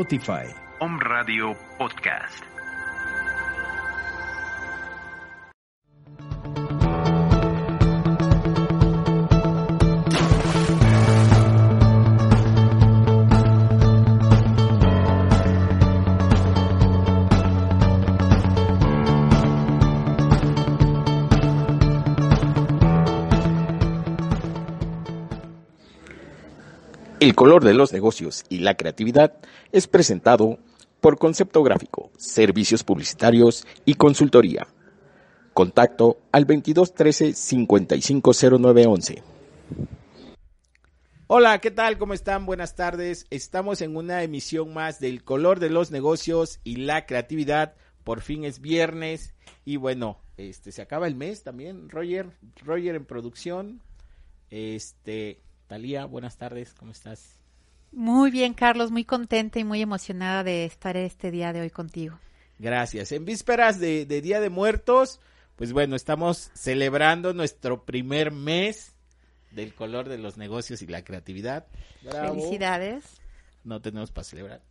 Spotify. El color de los negocios y la creatividad es presentado por Concepto Gráfico, Servicios Publicitarios y Consultoría. Contacto al 2213 550911. Hola, ¿qué tal? ¿Cómo están? Buenas tardes. Estamos en una emisión más del color de los negocios y la creatividad. Por fin es viernes y bueno, este se acaba el mes también. Roger, Roger en producción. Este, Talía, buenas tardes, ¿cómo estás? Muy bien, Carlos, muy contenta y muy emocionada de estar este día de hoy contigo. Gracias. En vísperas de, Día de Muertos, pues bueno, estamos celebrando nuestro primer mes del color de los negocios y la creatividad. Felicidades. No tenemos para celebrar.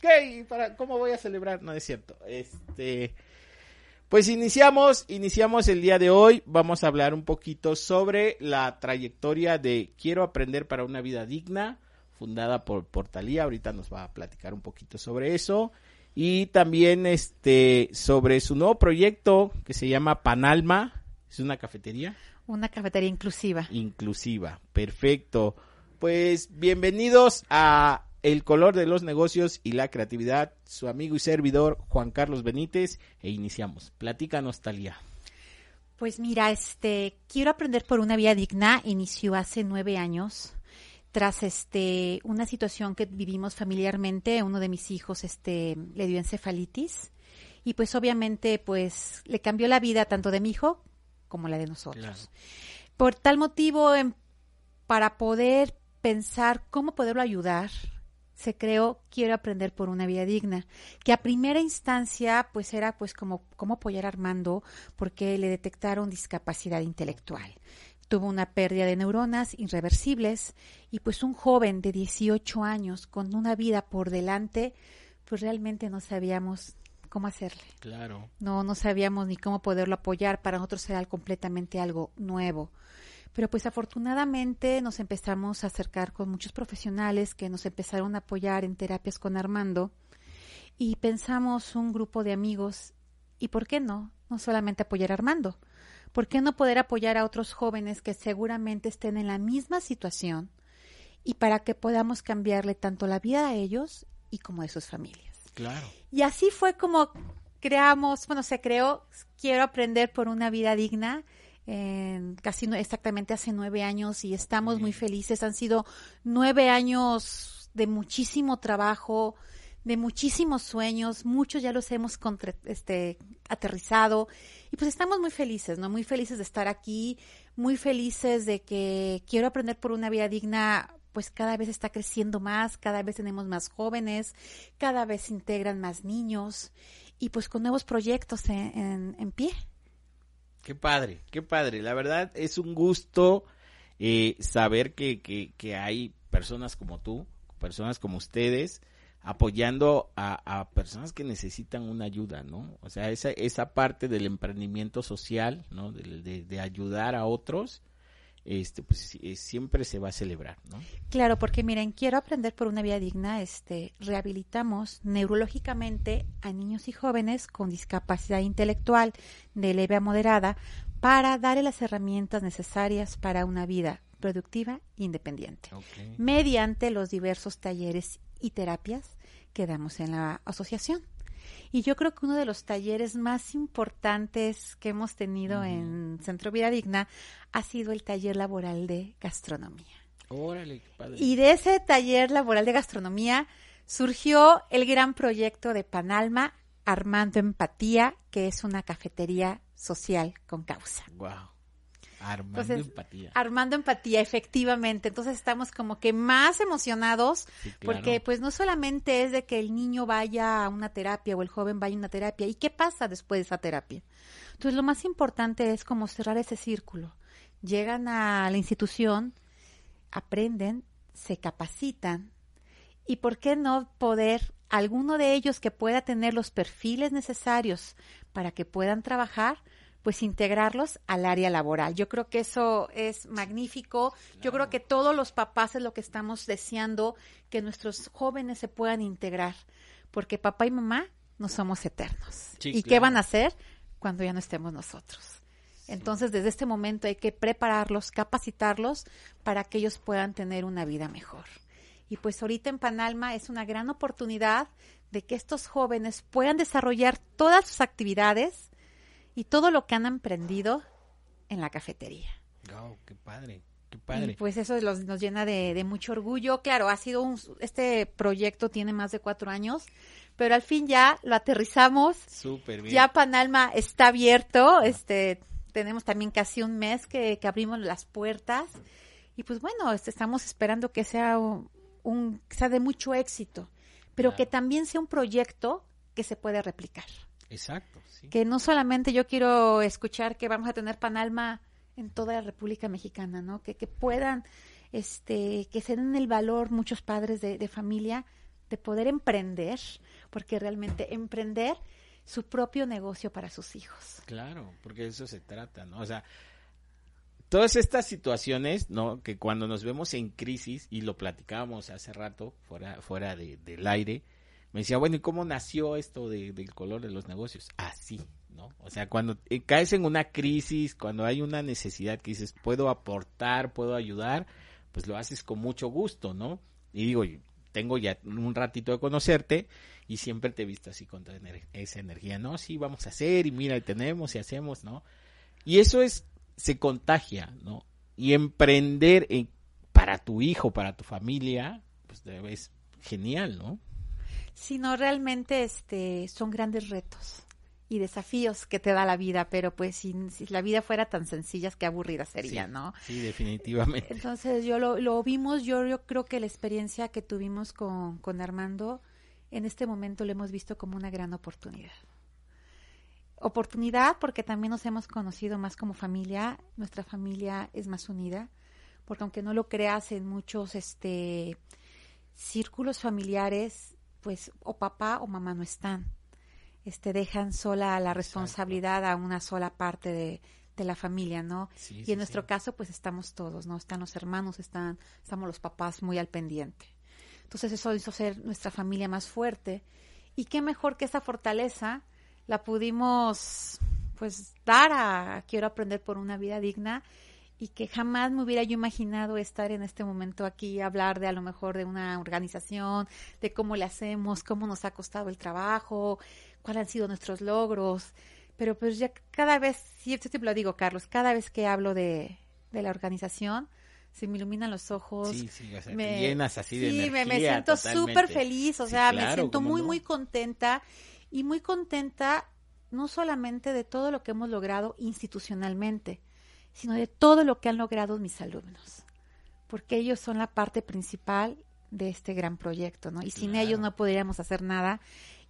¿Qué? ¿Para, ¿Cómo voy a celebrar? No es cierto. Este, pues iniciamos, iniciamos el día de hoy. Vamos a hablar un poquito sobre la trayectoria de Quiero aprender para una vida digna, fundada por Portalía. Ahorita nos va a platicar un poquito sobre eso. Y también este sobre su nuevo proyecto que se llama Panalma. Es una cafetería. Una cafetería inclusiva. Inclusiva, perfecto. Pues bienvenidos a el color de los negocios y la creatividad, su amigo y servidor Juan Carlos Benítez, e iniciamos. Platícanos, Talía. Pues mira, este, quiero aprender por una vía digna, inició hace nueve años, tras este, una situación que vivimos familiarmente, uno de mis hijos, este, le dio encefalitis, y pues obviamente, pues, le cambió la vida tanto de mi hijo como la de nosotros. Por tal motivo, em, para poder pensar cómo poderlo ayudar, se creó Quiero aprender por una vida digna, que a primera instancia pues era pues como cómo apoyar a Armando porque le detectaron discapacidad intelectual. Tuvo una pérdida de neuronas irreversibles y pues un joven de 18 años con una vida por delante, pues realmente no sabíamos cómo hacerle. Claro. No, no sabíamos ni cómo poderlo apoyar. Para nosotros era completamente algo nuevo. Pero pues afortunadamente nos empezamos a acercar con muchos profesionales que nos empezaron a apoyar en terapias con Armando y pensamos un grupo de amigos y por qué no, no solamente apoyar a Armando, ¿por qué no poder apoyar a otros jóvenes que seguramente estén en la misma situación y para que podamos cambiarle tanto la vida a ellos y como a sus familias? Claro. Y así fue como creamos, bueno, se creó Quiero aprender por una vida digna casi exactamente hace nueve años y estamos muy felices. Han sido nueve años de muchísimo trabajo, de muchísimos sueños, muchos ya los hemos este, aterrizado y pues estamos muy felices, ¿no? Muy felices de estar aquí, muy felices de que quiero aprender por una vida digna, pues cada vez está creciendo más, cada vez tenemos más jóvenes, cada vez se integran más niños y pues con nuevos proyectos en, en, pie. Qué padre, qué padre. La verdad es un gusto eh, saber que, que, que hay personas como tú, personas como ustedes, apoyando a, personas que necesitan una ayuda, ¿no? O sea, esa, esa parte del emprendimiento social, ¿no? De, ayudar a otros, este, pues siempre se va a celebrar, ¿no? Claro, porque miren, quiero aprender por una vida digna, este, rehabilitamos neurológicamente a niños y jóvenes con discapacidad intelectual de leve a moderada para darle las herramientas necesarias para una vida productiva e independiente, mediante los diversos talleres y terapias que damos en la asociación. Y yo creo que uno de los talleres más importantes que hemos tenido en Centro Vida Digna ha sido el taller laboral de gastronomía. Órale, padre. Y de ese taller laboral de gastronomía surgió el gran proyecto de Panalma Armando Empatía, que es una cafetería social con causa. Wow. Armando empatía. Armando empatía, efectivamente. Entonces estamos como que más emocionados porque pues no solamente es de que el niño vaya a una terapia o el joven vaya a una terapia. ¿Y qué pasa después de esa terapia? Entonces lo más importante es como cerrar ese círculo. Llegan a la institución, aprenden, se capacitan y por qué no poder alguno de ellos que pueda tener los perfiles necesarios para que puedan trabajar, pues integrarlos al área laboral. Yo creo que eso es magnífico. Yo creo que todos los papás es lo que estamos deseando, que nuestros jóvenes se puedan integrar, porque papá y mamá no somos eternos. ¿Y qué van a hacer cuando ya no estemos nosotros? Entonces, desde este momento hay que prepararlos, capacitarlos para que ellos puedan tener una vida mejor. Y pues ahorita en Panalma es una gran oportunidad de que estos jóvenes puedan desarrollar todas sus actividades y todo lo que han emprendido en la cafetería. Wow, qué padre. Qué padre. Y pues eso nos llena de, mucho orgullo. Claro, ha sido un, este proyecto tiene más de cuatro años, pero al fin ya lo aterrizamos. Súper bien. Ya Panalma está abierto. Este, tenemos también casi un mes que, abrimos las puertas. Y pues bueno, este, estamos esperando que sea un, sea de mucho éxito, pero que también sea un proyecto que se puede replicar. Exacto. Que no solamente yo quiero escuchar que vamos a tener Panalma en toda la República Mexicana, ¿no? Que, que puedan, este, que se den el valor muchos padres de, de familia de poder emprender, porque realmente emprender su propio negocio para sus hijos. Claro, porque de eso se trata, ¿no? O sea, todas estas situaciones, ¿no? Que cuando nos vemos en crisis, y lo platicábamos hace rato, fuera, fuera de, del aire, me decía, bueno, ¿y cómo nació esto de, del color de los negocios? Así, ¿no? O sea, cuando eh, caes en una crisis, cuando hay una necesidad que dices, puedo aportar, puedo ayudar, pues lo haces con mucho gusto, ¿no? Y digo, tengo ya un ratito de conocerte y siempre te he visto así con esa energía, ¿no? Sí, vamos a hacer y mira, tenemos y hacemos, ¿no? Y eso es, se contagia, ¿no? Y emprender para tu hijo, para tu familia, pues es genial, ¿no? Sino realmente este, son grandes retos y desafíos que te da la vida, pero pues si, la vida fuera tan sencilla, qué aburrida sería, ¿no? Sí, definitivamente. Entonces yo lo, lo vimos, yo, yo creo que la experiencia que tuvimos con, con Armando, en este momento lo hemos visto como una gran oportunidad. Oportunidad porque también nos hemos conocido más como familia, nuestra familia es más unida, porque aunque no lo creas en muchos este círculos familiares, pues o papá o mamá no están. Este dejan sola la responsabilidad a una sola parte de, de la familia, ¿no? y en nuestro caso, pues estamos todos, ¿no? Están los hermanos, están, estamos los papás muy al pendiente. Entonces eso hizo ser nuestra familia más fuerte. Y qué mejor que esa fortaleza la pudimos, pues, dar a Quiero aprender por una vida digna y que jamás me hubiera yo imaginado estar en este momento aquí, hablar de a lo mejor de una organización, de cómo le hacemos, cómo nos ha costado el trabajo, cuáles han sido nuestros logros. Pero pues ya cada vez, sí, esto te lo digo, Carlos, cada vez que hablo de, de la organización, se me iluminan los ojos. Sí, sí, o sea, me, te llenas así de sí, energía. me, me siento súper feliz, o Sí, sea, me siento ¿cómo muy, no? muy contenta y muy contenta no solamente de todo lo que hemos logrado institucionalmente, sino de todo lo que han logrado mis alumnos, porque ellos son la parte principal de este gran proyecto, ¿no? Y sin Claro. ellos no podríamos hacer nada.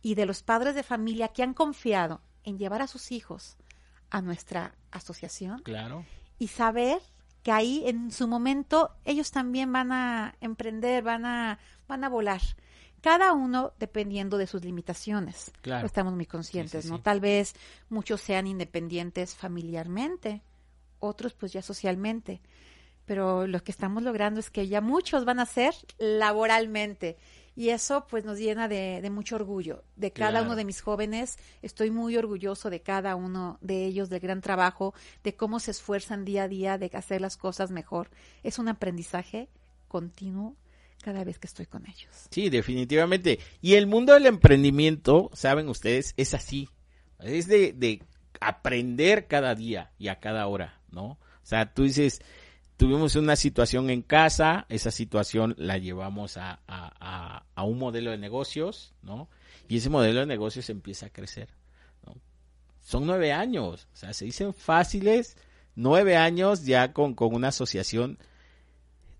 Y de los padres de familia que han confiado en llevar a sus hijos a nuestra asociación, Claro. y saber que ahí en su momento ellos también van a emprender, van a, van a volar. Cada uno dependiendo de sus limitaciones. Claro. Estamos muy conscientes, Sí, sí, ¿no? sí. Tal vez muchos sean independientes familiarmente, otros pues ya socialmente. Pero lo que estamos logrando es que ya muchos van a ser laboralmente. Y eso pues nos llena de, de mucho orgullo. De cada Claro. uno de mis jóvenes, estoy muy orgulloso de cada uno de ellos, del gran trabajo, de cómo se esfuerzan día a día de hacer las cosas mejor. Es un aprendizaje continuo cada vez que estoy con ellos. Sí, definitivamente. Y el mundo del emprendimiento, saben ustedes, es así. Es de, de aprender cada día y a cada hora, ¿no? O sea, tú dices, tuvimos una situación en casa, esa situación la llevamos a, a, a, un modelo de negocios, ¿no? Y ese modelo de negocios empieza a crecer. Son nueve años, o sea, se dicen fáciles, nueve años ya con, con una asociación,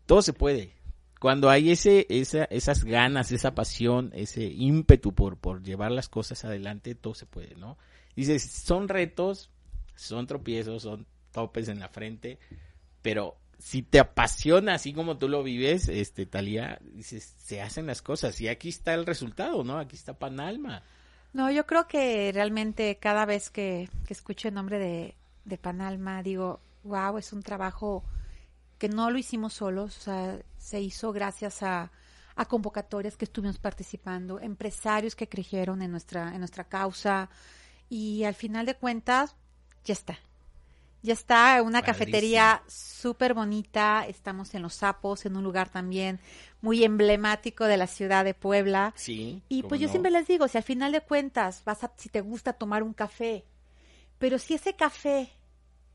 todo se puede. Cuando hay ese, esa, esas ganas, esa pasión, ese ímpetu por, por llevar las cosas adelante, todo se puede, ¿no? Dices, son retos, son tropiezos, son topes en la frente, pero si te apasiona así como tú lo vives, este Talía, dices, se hacen las cosas y aquí está el resultado, ¿no? Aquí está Panalma. No, yo creo que realmente cada vez que, escucho el nombre de, de Panalma, digo, wow, es un trabajo que no lo hicimos solos, o sea, se hizo gracias a, a convocatorias que estuvimos participando, empresarios que creyeron en nuestra, en nuestra causa, y al final de cuentas, ya está. Ya está una cafetería súper bonita, estamos en Los Sapos, en un lugar también muy emblemático de la ciudad de Puebla. Sí. Y ¿cómo pues yo siempre les digo, si al final de cuentas vas a, si te gusta tomar un café, pero si ese café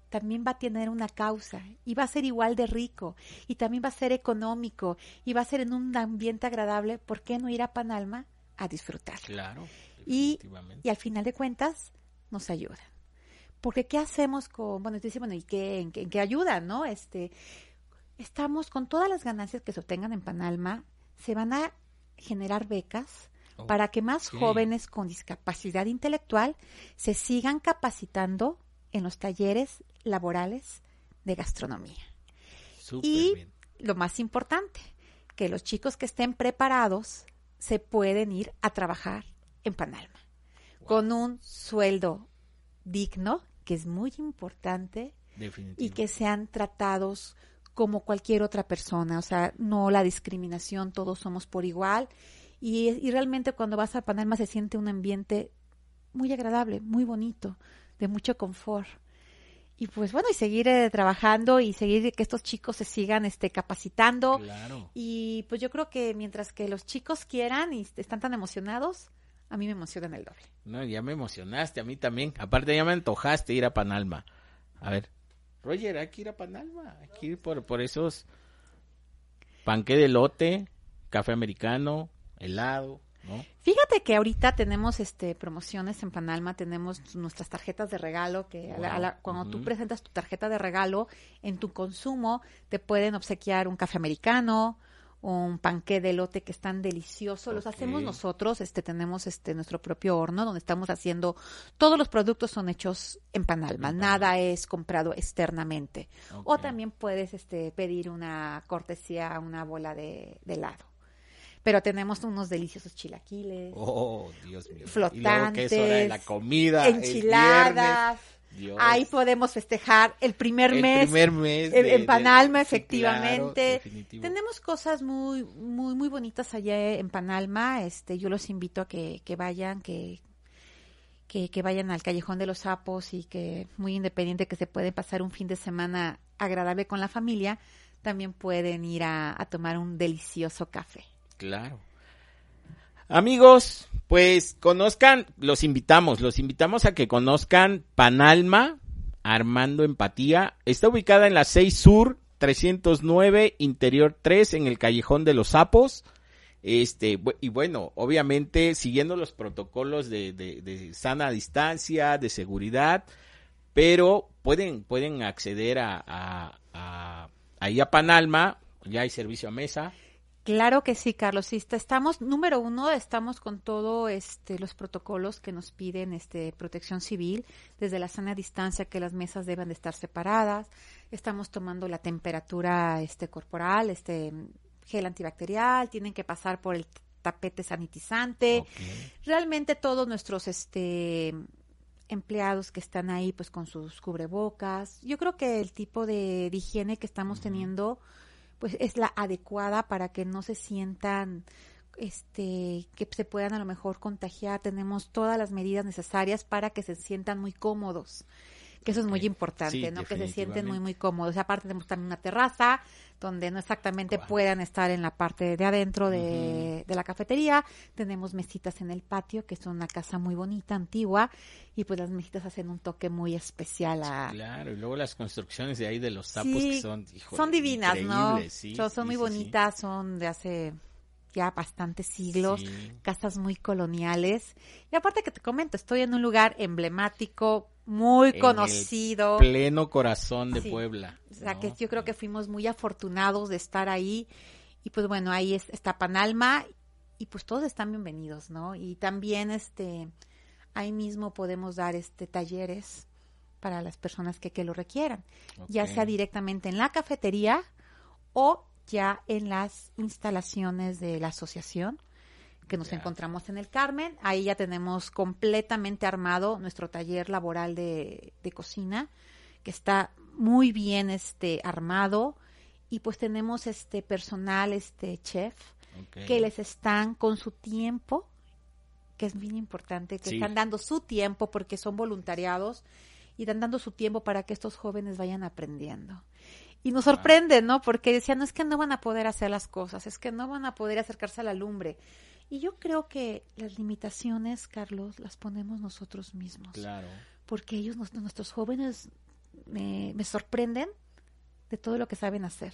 también va a tener una causa y va a ser igual de rico y también va a ser económico y va a ser en un ambiente agradable, ¿por qué no ir a Panalma a disfrutar? Claro, Y, y al final de cuentas nos ayudan. Porque ¿qué hacemos con, bueno, tú dices, bueno, ¿y qué, en, qué, en qué ayudan, no? Este, estamos con todas las ganancias que se obtengan en Panalma, se van a generar becas Oh, para que más jóvenes con discapacidad intelectual se sigan capacitando en los talleres laborales de gastronomía. Y bien. lo más importante, que los chicos que estén preparados se pueden ir a trabajar en Panalma con un sueldo digno, que es muy importante, y que sean tratados como cualquier otra persona, o sea, no la discriminación, todos somos por igual. Y, y realmente cuando vas a Panalma se siente un ambiente muy agradable, muy bonito, de mucho confort. Y pues bueno, y seguir eh, trabajando y seguir que estos chicos se sigan este capacitando. Claro. Y pues yo creo que mientras que los chicos quieran y están tan emocionados, a mí me emocionan el doble. No, ya me emocionaste, a mí también. Aparte ya me antojaste ir a Panalma. A ver, Roger, hay que ir a Panalma. Hay que ir por, por esos panque de lote, café americano, helado, ¿no? Fíjate que ahorita tenemos este promociones en Panalma, tenemos nuestras tarjetas de regalo que a la- a la- cuando tú presentas tu tarjeta de regalo en tu consumo te pueden obsequiar un café americano, un panqué de lote que están deliciosos, los hacemos nosotros, este tenemos este nuestro propio horno donde estamos haciendo todos los productos son hechos en Panalma, nada es comprado externamente. O también puedes este pedir una cortesía, una bola de, de helado. Pero tenemos unos deliciosos chilaquiles, Oh, Dios mío. Y luego flotantes, que es hora de la comida. enchiladas. Dios. Ahí podemos festejar el primer El mes primer mes en, de- en Panalma, de- efectivamente. claro. Tenemos cosas muy, muy, muy bonitas allá en Panalma. Este, yo los invito a que, que vayan, que, que, que vayan al Callejón de los Sapos y que muy independiente que se puede pasar un fin de semana agradable con la familia, también pueden ir a, a tomar un delicioso café. Claro. Amigos, pues conozcan, los invitamos, los invitamos a que conozcan Panalma, Armando Empatía. Está ubicada en la 6 Sur 309, interior 3, en el Callejón de los Sapos. Este, y bueno, obviamente siguiendo los protocolos de, sana distancia, de seguridad, pero pueden, pueden acceder a, a- ahí a Panalma, ya hay servicio a mesa. Claro que sí, Carlos. Sí, estamos, número uno, estamos con todo este, los protocolos que nos piden este, protección civil, desde la sana distancia que las mesas deben de estar separadas. Estamos tomando la temperatura este, corporal, este gel antibacterial, tienen que pasar por el tapete sanitizante. Realmente todos nuestros este empleados que están ahí pues con sus cubrebocas. Yo creo que el tipo de, de higiene que estamos teniendo pues es la adecuada para que no se sientan este que se puedan a lo mejor contagiar. Tenemos todas las medidas necesarias para que se sientan muy cómodos. Que eso es muy importante, Sí, ¿no? Que se sienten muy, muy cómodos. Aparte tenemos también una terraza donde no exactamente puedan estar en la parte de adentro de, de la cafetería. Tenemos mesitas en el patio, que es una casa muy bonita, antigua, y pues las mesitas hacen un toque muy especial a... Claro, y luego las construcciones de ahí de los sapos Sí, que son, híjole, son divinas, ¿no? sí, son, muy bonitas, son de hace ya bastantes siglos, Sí. casas muy coloniales. Y aparte que te comento, estoy en un lugar emblemático, muy En el conocido. Pleno corazón de Sí. Puebla. O sea, que yo creo que fuimos muy afortunados de estar ahí. Y pues bueno, ahí es, está Panalma y pues todos están bienvenidos, ¿no? Y también este ahí mismo podemos dar este talleres para las personas que, que lo requieran, ya sea directamente en la cafetería o ya en las instalaciones de la asociación que nos encontramos en el Carmen. Ahí ya tenemos completamente armado nuestro taller laboral de, de cocina, que está muy bien este armado y pues tenemos este personal, este chef, que les están con su tiempo, que es bien importante, que Sí. están dando su tiempo porque son voluntariados y están dando su tiempo para que estos jóvenes vayan aprendiendo. Y nos sorprende, ¿no? Porque decían, no es que no van a poder hacer las cosas, es que no van a poder acercarse a la lumbre. Y yo creo que las limitaciones, Carlos, las ponemos nosotros mismos. Claro. Porque ellos, nuestros jóvenes, me, me sorprenden de todo lo que saben hacer.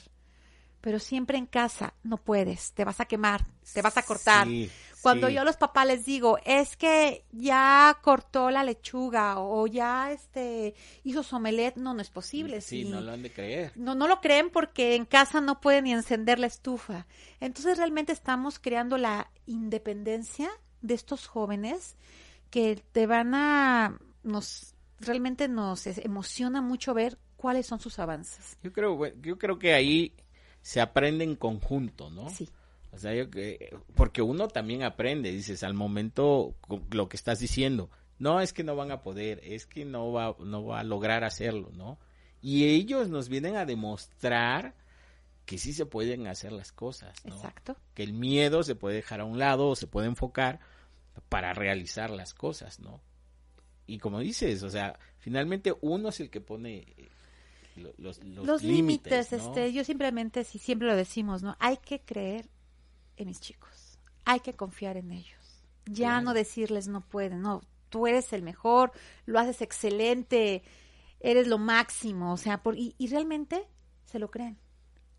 Pero siempre en casa no puedes, te vas a quemar, te vas a cortar. Sí, Cuando sí. yo a los papás les digo, es que ya cortó la lechuga o ya este hizo su omelette, no, no es posible. Sí, no lo han de creer. no, no lo creen porque en casa no pueden ni encender la estufa. Entonces realmente estamos creando la independencia de estos jóvenes que te van a, nos, realmente nos emociona mucho ver cuáles son sus avances. Yo creo, yo creo que ahí se aprende en conjunto, ¿no? Sí, O sea, yo que, porque uno también aprende, dices, al momento lo que estás diciendo. No, es que no van a poder, es que no va, no va a lograr hacerlo, ¿no? Y ellos nos vienen a demostrar que sí se pueden hacer las cosas, ¿no? exacto. Que el miedo se puede dejar a un lado o se puede enfocar para realizar las cosas, ¿no? Y como dices, o sea, finalmente uno es el que pone eh, lo- los, los, Los límites, ¿no? este, yo simplemente, si siempre lo decimos, ¿no? Hay que creer en mis chicos, hay que confiar en ellos. Ya Claro. no decirles no pueden, no, tú eres el mejor, lo haces excelente, eres lo máximo, o sea, por, y, y realmente se lo creen.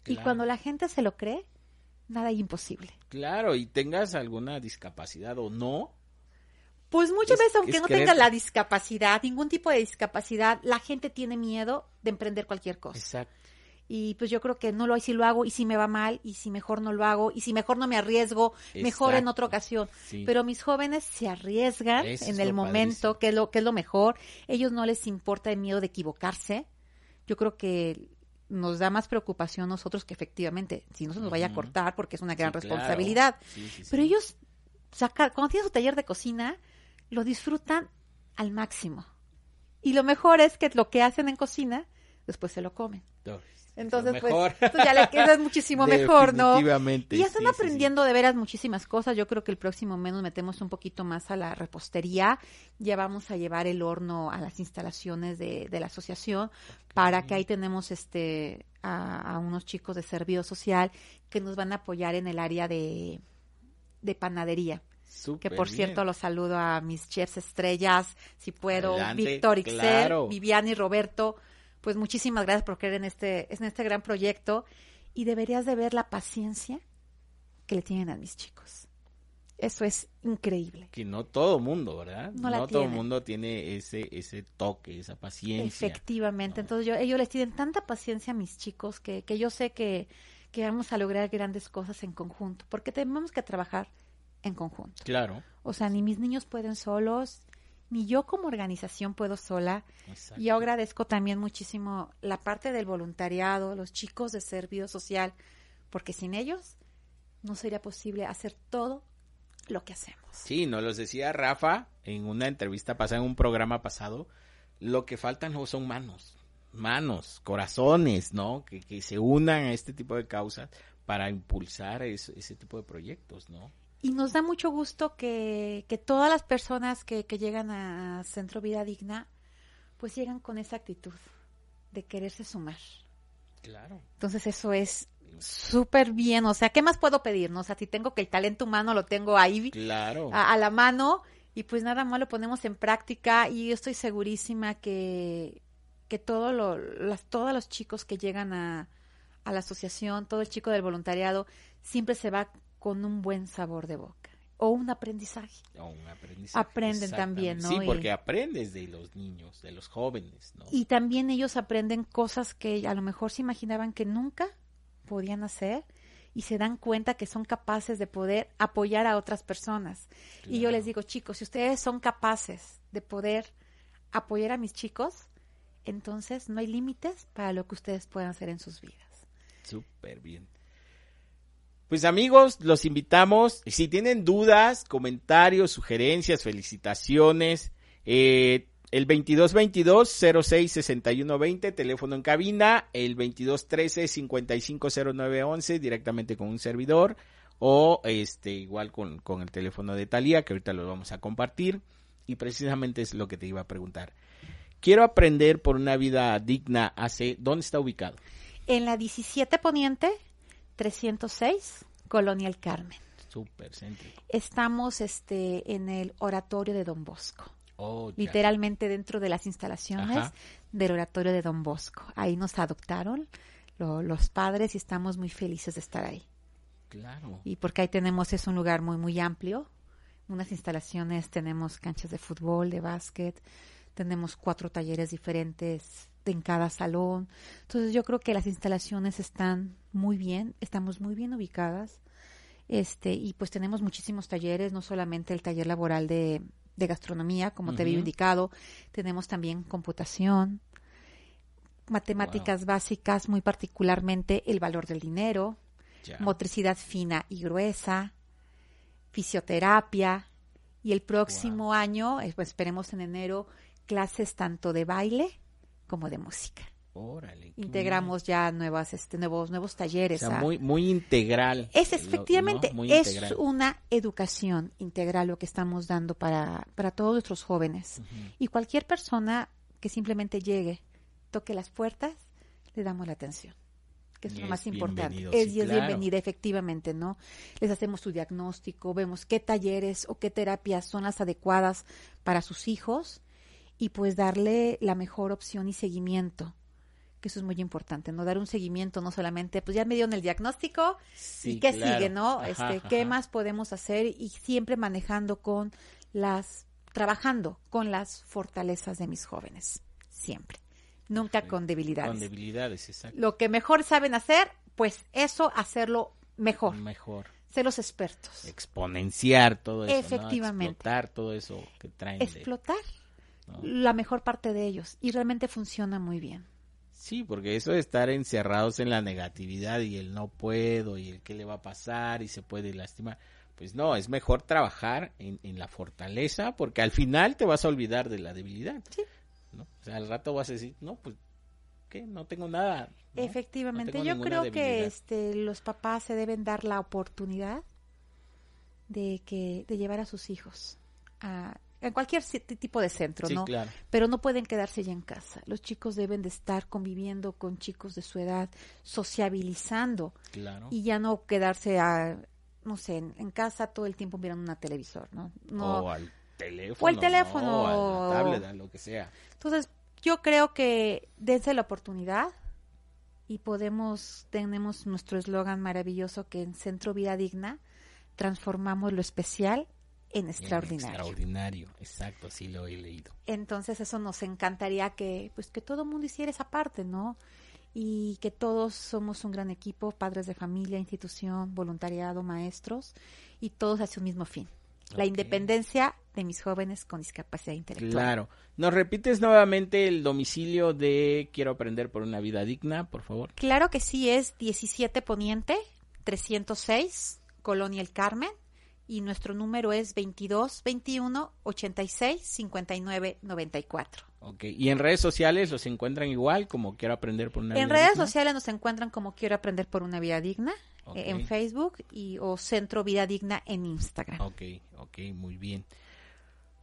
Y cuando la gente se lo cree, nada hay imposible. Claro, y tengas alguna discapacidad o no, Pues muchas Es- veces, aunque es no creer- tengas la discapacidad, ningún tipo de discapacidad, la gente tiene miedo de emprender cualquier cosa. exacto. Y pues yo creo que no lo si lo hago y si me va mal y si mejor no lo hago y si mejor no me arriesgo, mejor en otra ocasión. Sí. Pero mis jóvenes se arriesgan Eso en el momento, padrísimo. que es lo que es lo mejor. Ellos no les importa el miedo de equivocarse. Yo creo que nos da más preocupación nosotros que efectivamente si no se nos vaya a cortar porque es una gran Sí, responsabilidad. Sí. Pero ellos sacar cuando tienen su taller de cocina lo disfrutan al máximo. Y lo mejor es que lo que hacen en cocina después se lo comen. Entonces, pues, ya le queda muchísimo mejor, ¿no? Y ya están sí, sí, sí. aprendiendo de veras muchísimas cosas. Yo creo que el próximo mes nos metemos un poquito más a la repostería. Ya vamos a llevar el horno a las instalaciones de, de la asociación para que ahí tenemos este a, a unos chicos de servicio social que nos van a apoyar en el área de, de panadería. Que Súper por bien. cierto los saludo a mis chefs estrellas, si puedo, Adelante, Víctor Ixel, claro. Viviana y Roberto, pues muchísimas gracias por creer en este, en este gran proyecto y deberías de ver la paciencia que le tienen a mis chicos. Eso es increíble. Que no todo mundo, ¿verdad? No la todo tiene. mundo tiene ese ese toque, esa paciencia. Efectivamente. ¿no? Entonces yo, ellos les tienen tanta paciencia a mis chicos que, que yo sé que, que vamos a lograr grandes cosas en conjunto, porque tenemos que trabajar en conjunto. Claro. O sea, ni mis niños pueden solos, ni yo como organización puedo sola. Exacto. Y yo agradezco también muchísimo la parte del voluntariado, los chicos de servicio social, porque sin ellos no sería posible hacer todo lo que hacemos. Sí, nos los decía Rafa en una entrevista pasada, en un programa pasado, lo que faltan no son manos, manos, corazones, ¿no? Que, que se unan a este tipo de causas para impulsar es- ese tipo de proyectos, ¿no? Y nos da mucho gusto que, que todas las personas que, que llegan a Centro Vida Digna, pues llegan con esa actitud de quererse sumar. Claro. Entonces eso es súper bien. O sea, ¿qué más puedo pedir? No? O sea, si tengo que el talento humano lo tengo ahí Claro. a, a la mano y pues nada más lo ponemos en práctica y yo estoy segurísima que, que todo lo, las, todos los chicos que llegan a, a la asociación, todo el chico del voluntariado, siempre se va con un buen sabor de boca o un aprendizaje. O un aprendizaje. Aprenden también, ¿no? Sí, porque aprendes de los niños, de los jóvenes, ¿no? Y también ellos aprenden cosas que a lo mejor se imaginaban que nunca podían hacer y se dan cuenta que son capaces de poder apoyar a otras personas. Y yo les digo, chicos, si ustedes son capaces de poder apoyar a mis chicos, entonces no hay límites para lo que ustedes puedan hacer en sus vidas. Súper bien. Pues amigos, los invitamos. Si tienen dudas, comentarios, sugerencias, felicitaciones, eh, el 2222-066120, teléfono en cabina, el 2213-550911, directamente con un servidor, o este igual con, con el teléfono de Talía, que ahorita lo vamos a compartir. Y precisamente es lo que te iba a preguntar. Quiero aprender por una vida digna hace, ¿dónde está ubicado? En la 17 Poniente, 306, Colonia El Carmen. Súper céntrico. Estamos este, en el oratorio de Don Bosco. Oh, literalmente dentro de las instalaciones Ajá. del oratorio de Don Bosco. Ahí nos adoptaron lo- los padres y estamos muy felices de estar ahí. Claro. Y porque ahí tenemos, es un lugar muy, muy amplio. Unas instalaciones, tenemos canchas de fútbol, de básquet, tenemos cuatro talleres diferentes en cada salón. Entonces yo creo que las instalaciones están muy bien, estamos muy bien ubicadas. Este, y pues tenemos muchísimos talleres, no solamente el taller laboral de, de gastronomía, como te había indicado, tenemos también computación, matemáticas básicas, muy particularmente el valor del dinero, motricidad fina y gruesa, fisioterapia y el próximo año, eh, pues esperemos en enero, clases tanto de baile como de música. Órale. Integramos ya nuevas, este, nuevos, nuevos. O talleres. sea, a- muy, muy integral. es lo- efectivamente, es integral. una educación integral lo que estamos dando para, para todos nuestros jóvenes. Y cualquier persona que simplemente llegue, toque las puertas, le damos la atención. Que es Y lo es más importante. Es, sí, y es claro. bienvenida, efectivamente, ¿no? Les hacemos su diagnóstico, vemos qué talleres o qué terapias son las adecuadas para sus hijos y pues darle la mejor opción y seguimiento. Que eso es muy importante, ¿no? Dar un seguimiento, no solamente, pues ya me dieron el diagnóstico, Sí, ¿Y qué claro. sigue, no? Ajá, este, ¿Qué más podemos hacer? Y siempre manejando con las, trabajando con las fortalezas de mis jóvenes. Siempre. Nunca con debilidades. Con debilidades, exacto. Lo que mejor saben hacer, pues eso, hacerlo mejor. Mejor. Ser los expertos. Exponenciar todo eso. ¿no? Efectivamente. Explotar todo eso que traen. de- Explotar ¿no? la mejor parte de ellos. Y realmente funciona muy bien. Sí, porque eso de estar encerrados en la negatividad y el no puedo y el qué le va a pasar y se puede lastimar, pues no, es mejor trabajar en, en la fortaleza porque al final te vas a olvidar de la debilidad. Sí. ¿no? O sea, al rato vas a decir, no, pues, ¿qué? No tengo nada. ¿no? Efectivamente, No tengo yo creo que este, los papás se deben dar la oportunidad de que de llevar a sus hijos a en cualquier tipo de centro, Sí, ¿no? claro. Pero no pueden quedarse ya en casa. Los chicos deben de estar conviviendo con chicos de su edad, sociabilizando Claro. y ya no quedarse a no sé, en, en casa todo el tiempo mirando una televisor, ¿no? No. O al teléfono. O al teléfono, ¿no? O a la tablet, a lo que sea. Entonces, Yo creo que dense la oportunidad y podemos, tenemos nuestro eslogan maravilloso que en Centro Vida Digna transformamos lo especial en extraordinario. Extraordinario, exacto, sí lo he leído. Entonces eso nos encantaría que, pues que todo el mundo hiciera esa parte, ¿no? Y que todos somos un gran equipo, padres de familia, institución, voluntariado, maestros, y todos hacia un mismo fin. La independencia de mis jóvenes con discapacidad intelectual. Claro. ¿Nos repites nuevamente el domicilio de Quiero aprender por una vida digna, por favor? Claro que sí, es 17 Poniente, 306, Colonia El Carmen, y nuestro número es 22 21 86 59 94. Ok. ¿Y en redes sociales los encuentran igual como Quiero aprender por una En vida redes digna? sociales nos encuentran como Quiero Aprender por una Vida Digna, eh, en Facebook y o Centro Vida Digna en Instagram. Ok, ok, muy bien.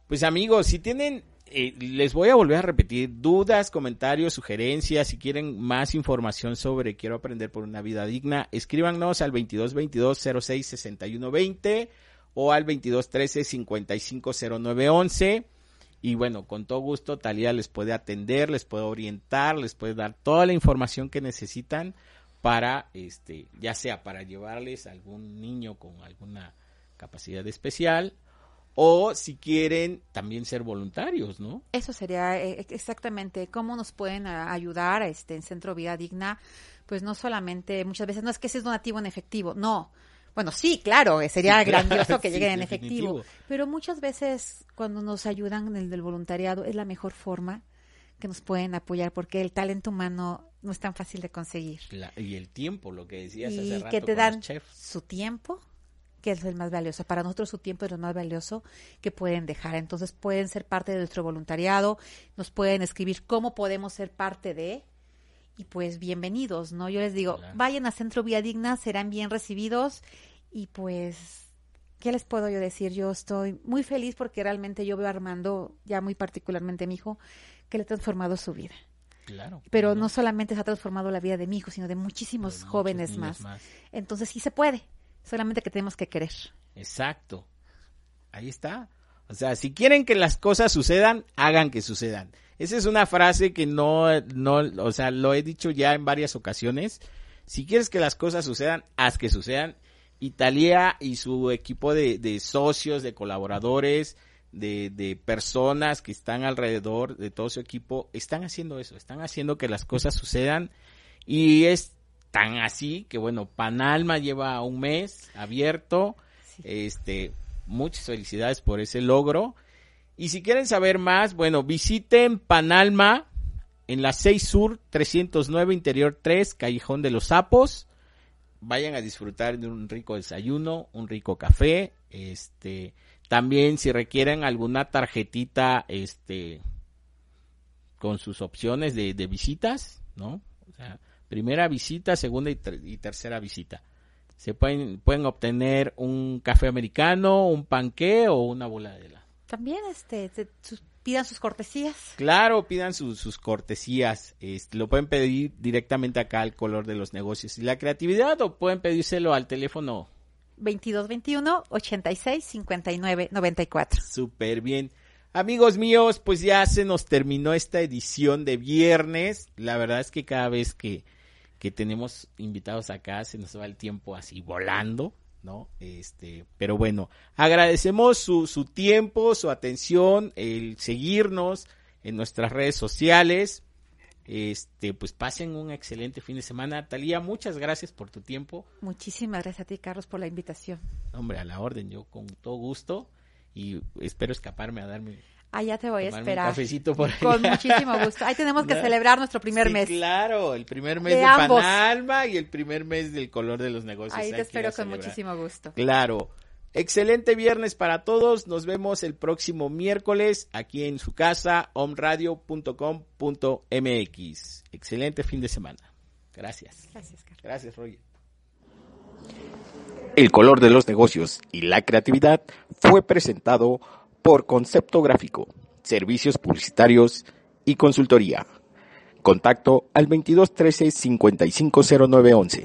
Pues amigos, si tienen, eh, les voy a volver a repetir, dudas, comentarios, sugerencias, si quieren más información sobre Quiero aprender por una vida digna, escríbanos al 2222 06 61 20 o al 2213 550911 y bueno, con todo gusto Talía les puede atender, les puede orientar, les puede dar toda la información que necesitan para este, ya sea para llevarles algún niño con alguna capacidad especial o si quieren también ser voluntarios, ¿no? Eso sería eh, exactamente cómo nos pueden a- ayudar este en Centro Vida Digna, pues no solamente muchas veces no es que ese es donativo en efectivo, no. Bueno, sí, claro, eh, sería Sí, claro, grandioso que sí, lleguen en definitivo. efectivo, pero muchas veces cuando nos ayudan en el del voluntariado es la mejor forma que nos pueden apoyar porque el talento humano no es tan fácil de conseguir. La- y el tiempo, lo que decías hace y rato que te con dan su tiempo, que es el más valioso. Para nosotros su tiempo es lo más valioso que pueden dejar. Entonces pueden ser parte de nuestro voluntariado, nos pueden escribir cómo podemos ser parte de y pues bienvenidos, ¿no? Yo les digo, vayan a Centro Vía Digna, serán bien recibidos y pues ¿Qué les puedo yo decir? Yo estoy muy feliz porque realmente yo veo a Armando, ya muy particularmente a mi hijo, que le ha transformado su vida. Claro. Pero claro. no solamente se ha transformado la vida de mi hijo, sino de muchísimos jóvenes niños más. Entonces sí se puede, solamente que tenemos que querer. Exacto. Ahí está. O sea, si quieren que las cosas sucedan, hagan que sucedan. Esa es una frase que no, no, o sea, lo he dicho ya en varias ocasiones. Si quieres que las cosas sucedan, haz que sucedan. Italia y su equipo de, de socios, de colaboradores, de, de personas que están alrededor de todo su equipo, están haciendo eso, están haciendo que las cosas sucedan. Y es tan así que, bueno, Panalma lleva un mes abierto. Sí. Este, muchas felicidades por ese logro. Y si quieren saber más, bueno, visiten Panalma en la 6 Sur 309 Interior 3, Callejón de los Sapos. Vayan a disfrutar de un rico desayuno, un rico café, este, también si requieren alguna tarjetita, este, con sus opciones de, visitas, ¿no? O sea, primera visita, segunda y tercera visita. Se pueden, pueden obtener un café americano, un panqué o una bola de helado. También este, se- sus- pidan sus cortesías. Claro, pidan sus, sus cortesías. Este, lo pueden pedir directamente acá al color de los negocios y la creatividad o pueden pedírselo al teléfono 2221 86 59 94. súper bien. Amigos míos, pues ya se nos terminó esta edición de viernes. La verdad es que cada vez que, que tenemos invitados acá se nos va el tiempo así volando, ¿no? Este, pero bueno, agradecemos su, su tiempo, su atención, el seguirnos en nuestras redes sociales. Este, pues pasen un excelente fin de semana. Talía, muchas gracias por tu tiempo. Muchísimas gracias a ti, Carlos, por la invitación. Hombre, a la orden, yo con todo gusto y espero escaparme a darme Ah, ya te voy a tomarme un esperar. cafecito por Con allá. muchísimo gusto. Ahí tenemos que ¿No? celebrar nuestro primer Sí, mes. Claro, el primer mes De de. Panalma y el primer mes del color de los negocios. Ahí hay te espero con celebrar. muchísimo gusto. Claro. Excelente viernes para todos. Nos vemos el próximo miércoles aquí en su casa, omradio.com.mx. Excelente fin de semana. Gracias. Gracias, Carlos. Gracias, Roger. El color de los negocios y la creatividad fue presentado por Concepto Gráfico, Servicios Publicitarios y Consultoría. Contacto al 2213 550911.